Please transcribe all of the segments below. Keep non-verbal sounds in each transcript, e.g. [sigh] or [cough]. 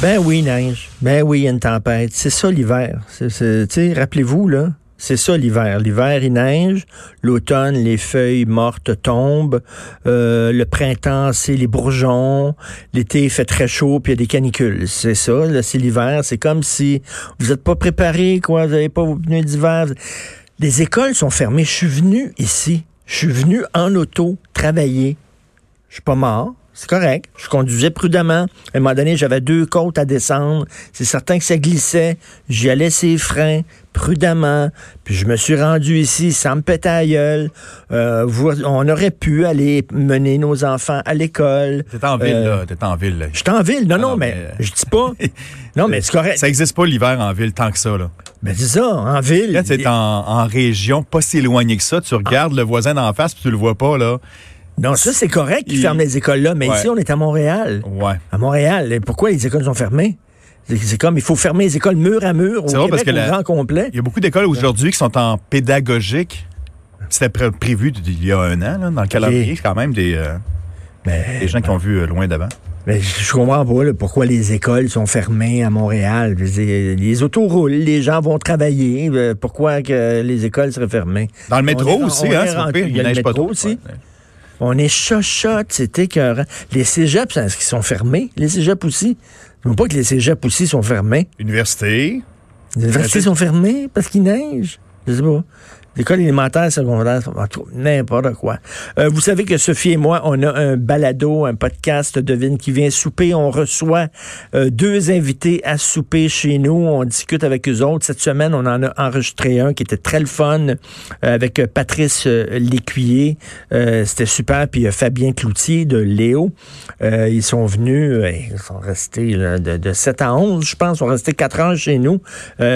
Ben oui, neige. Ben oui, une tempête. C'est ça l'hiver. Rappelez-vous, là, c'est ça l'hiver. L'hiver, il neige. L'automne, les feuilles mortes tombent. Euh, le printemps, c'est les bourgeons. L'été, il fait très chaud, puis il y a des canicules. C'est ça, c'est l'hiver. C'est comme si vous n'êtes pas préparé, quoi. Vous n'avez pas vos pneus d'hiver. Les écoles sont fermées. Je suis venu ici. Je suis venu en auto travailler. Je suis pas mort. C'est correct. Je conduisais prudemment. À un moment donné, j'avais deux côtes à descendre. C'est certain que ça glissait. J'y allais ses freins, prudemment. Puis je me suis rendu ici sans me péter à gueule. Euh, vous- on aurait pu aller mener nos enfants à l'école. T'es en ville, Euh, là. T'es en ville. là. J'étais en ville. Non, Ah non, non, mais, mais- je dis pas. [laughs] Non, mais c'est correct. Ça n'existe pas l'hiver en ville tant que ça, là. Ben, c'est ça, en ville. Quand tu es en, en région, pas si éloigné que ça, tu regardes le voisin d'en face puis tu le vois pas, là. Non, ça, c'est correct qu'ils Il- ferment les écoles là. Mais Ouais. ici, on est à Montréal. Ouais. À Montréal. Et pourquoi les écoles sont fermées? C'est- comme, il faut fermer les écoles mur à mur au Québec parce que au la- grand complet. Il y a beaucoup d'écoles aujourd'hui qui sont en pédagogique. C'était pré- prévu il y a un an, là, dans le calendrier. C'est quand même des, euh, Mais, des gens qui ont vu euh, loin d'avant. mais je comprends pas là, pourquoi les écoles sont fermées à Montréal. Dire, les autos roulent, les gens vont travailler. euh, Pourquoi que les écoles seraient fermées? Dans le métro On aussi, on hein, est c'est. Il y a le pas métro trop. aussi. Ouais. On est chochotte, c'est écœurant. Les cégeps, est-ce qu'ils sont fermés? Les cégeps aussi? Je ne pas que les cégeps aussi sont fermés. Université. Les universités sont fermées parce qu'il neige. Je sais pas. L'école élémentaire, secondaire, n'importe quoi. Euh, vous savez que Sophie et moi, on a un balado, un podcast Devine qui vient souper. On reçoit euh, deux invités à souper chez nous. On discute avec eux autres. Cette semaine, on en a enregistré un qui était très le fun euh, avec Patrice Lécuyer. C'était super. Puis Fabien Cloutier de Léo. Ils sont venus, ils sont restés de, de 7 à 11, je pense. Ils sont restés 4 heures chez nous.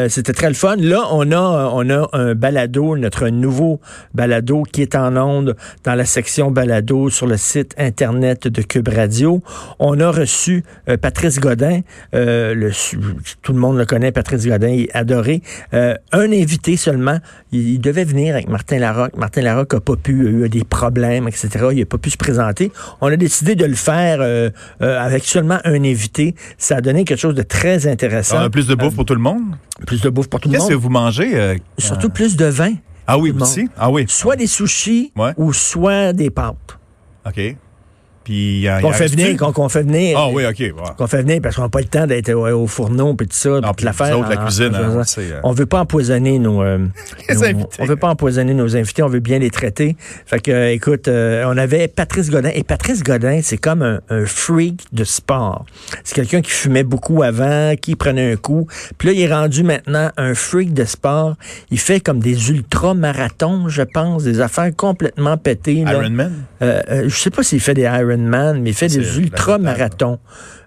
C'était très le fun. Là, on a, on a un balado, notre nouveau balado qui est en onde dans la section balado sur le site Internet de Cube Radio. On a reçu euh, Patrice Godin. euh, le, tout le monde le connaît, Patrice Godin, il est adoré. Euh, un invité seulement. Il, il devait venir avec Martin Larocque. Martin Larocque n'a pas pu, a eu des problèmes, etc. Il n'a pas pu se présenter. On a décidé de le faire avec seulement un invité. Ça a donné quelque chose de très intéressant. Plus de bouffe pour tout le monde? Plus de bouffe pour tout le Qu'est-ce que monde. vous mangez? Surtout plus de vin. Ah oui, aussi? Ah oui. Soit des sushis Ouais. ou soit des pâtes. OK. Puis, il y a- il y Qu'on fait venir, qu'on fait venir. Ah oui, OK. ouais. Qu'on fait venir parce qu'on n'a pas le temps d'être au, au fourneau puis tout ça. puis puis de la en- cuisine, en- hein, on euh. On veut pas empoisonner nos, euh, [laughs] Les nos- invités. On veut pas empoisonner nos invités. On veut bien les traiter. Fait que, euh, écoute, on avait Patrice Godin. Et Patrice Godin, c'est comme un, un freak de sport. C'est quelqu'un qui fumait beaucoup avant, qui prenait un coup. Puis là, il est rendu maintenant un freak de sport. Il fait comme des ultra-marathons, je pense, des affaires complètement pétées. Ironman? Je sais pas s'il fait des Ironman, mais il fait des ultra-marathons.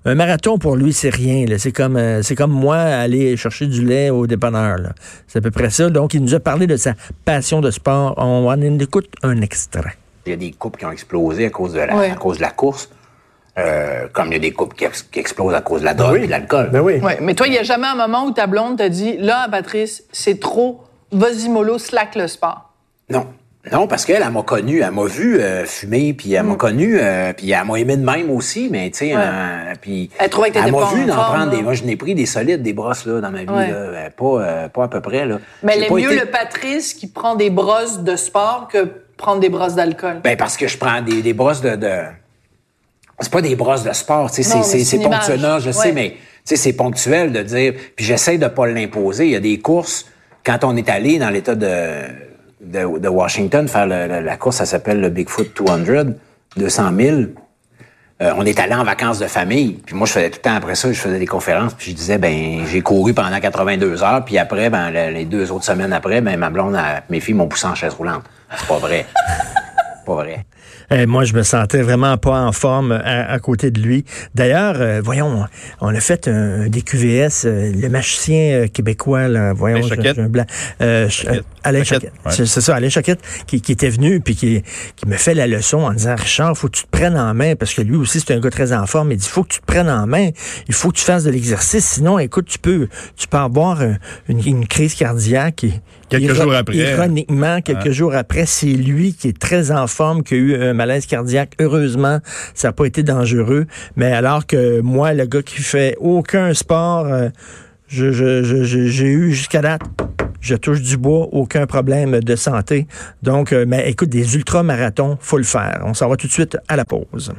Un marathon, pour lui, c'est rien. C'est comme, euh, c'est comme moi aller chercher du lait au dépanneur. C'est à peu près ça. Donc, il nous a parlé de sa passion de sport. On en écoute un extrait. Il y a des couples qui ont explosé à cause de la, Ouais. à cause de la course, euh, comme il y a des couples qui, ex- qui explosent à cause de la drogue et de l'alcool. Ben oui. Ouais, mais toi, il n'y a jamais un moment où ta blonde t'a dit Là, Patrice, c'est trop, vas-y, mollo, slack le sport. Non. Non, parce qu'elle, elle m'a connu, elle m'a vu euh, fumer, puis elle m'a connu, euh, puis elle m'a aimé de même aussi, mais tu sais, Mm. Ouais. euh, puis Elle trouvait que elle m'a vu en d'en prendre des, moi je n'ai pris des solides, des brosses là dans ma vie, Ouais. là, euh, pas, euh, pas à peu près là. Mais elle mieux été- le Patrice qui prend des brosses de sport que prendre des brosses d'alcool. Ben parce que je prends des, des brosses de, de... c'est pas des brosses de sport, tu sais, c'est ponctuel, je Ouais. sais, mais tu sais, c'est ponctuel de dire. Puis j'essaie de pas l'imposer. Il y a des courses quand on est allé dans l'État de, de, de Washington faire le- le- la course, ça s'appelle le Bigfoot 200, 200 000. Euh, on est allé en vacances de famille. Puis moi, je faisais tout le temps après ça, je faisais des conférences. Puis je disais, ben, j'ai couru pendant 82 heures. Puis après, ben, le- les deux autres semaines après, ben, ma blonde, elle- mes filles m'ont poussé en chaise roulante. C'est pas vrai. [laughs] pas vrai. Eh, moi, je me sentais vraiment pas en forme à, à côté de lui. D'ailleurs, euh, voyons, on a fait un, des QVS, euh, le magicien euh, québécois, là, voyons, Alain blanc. Euh, Ch- Choquette. euh, Alain Choquette, Choquette. ouais. C'est ça, Alain Choquette, qui, qui était venu puis qui, qui me fait la leçon en disant, Richard, faut que tu te prennes en main, parce que lui aussi, c'est un gars très en forme. Il dit, faut que tu te prennes en main. Il faut que tu fasses de l'exercice. Sinon, écoute, tu peux, tu peux avoir euh, une, une crise cardiaque. Et, Quelques jours après. Ironiquement, quelques jours après, c'est lui qui est très en forme, qui a eu un malaise cardiaque. Heureusement, ça n'a pas été dangereux. Mais alors que moi, le gars qui fait aucun sport, euh, j'ai eu jusqu'à date, je touche du bois, aucun problème de santé. Donc, euh, mais écoute, des ultramarathons, faut le faire. On s'en va tout de suite à la pause.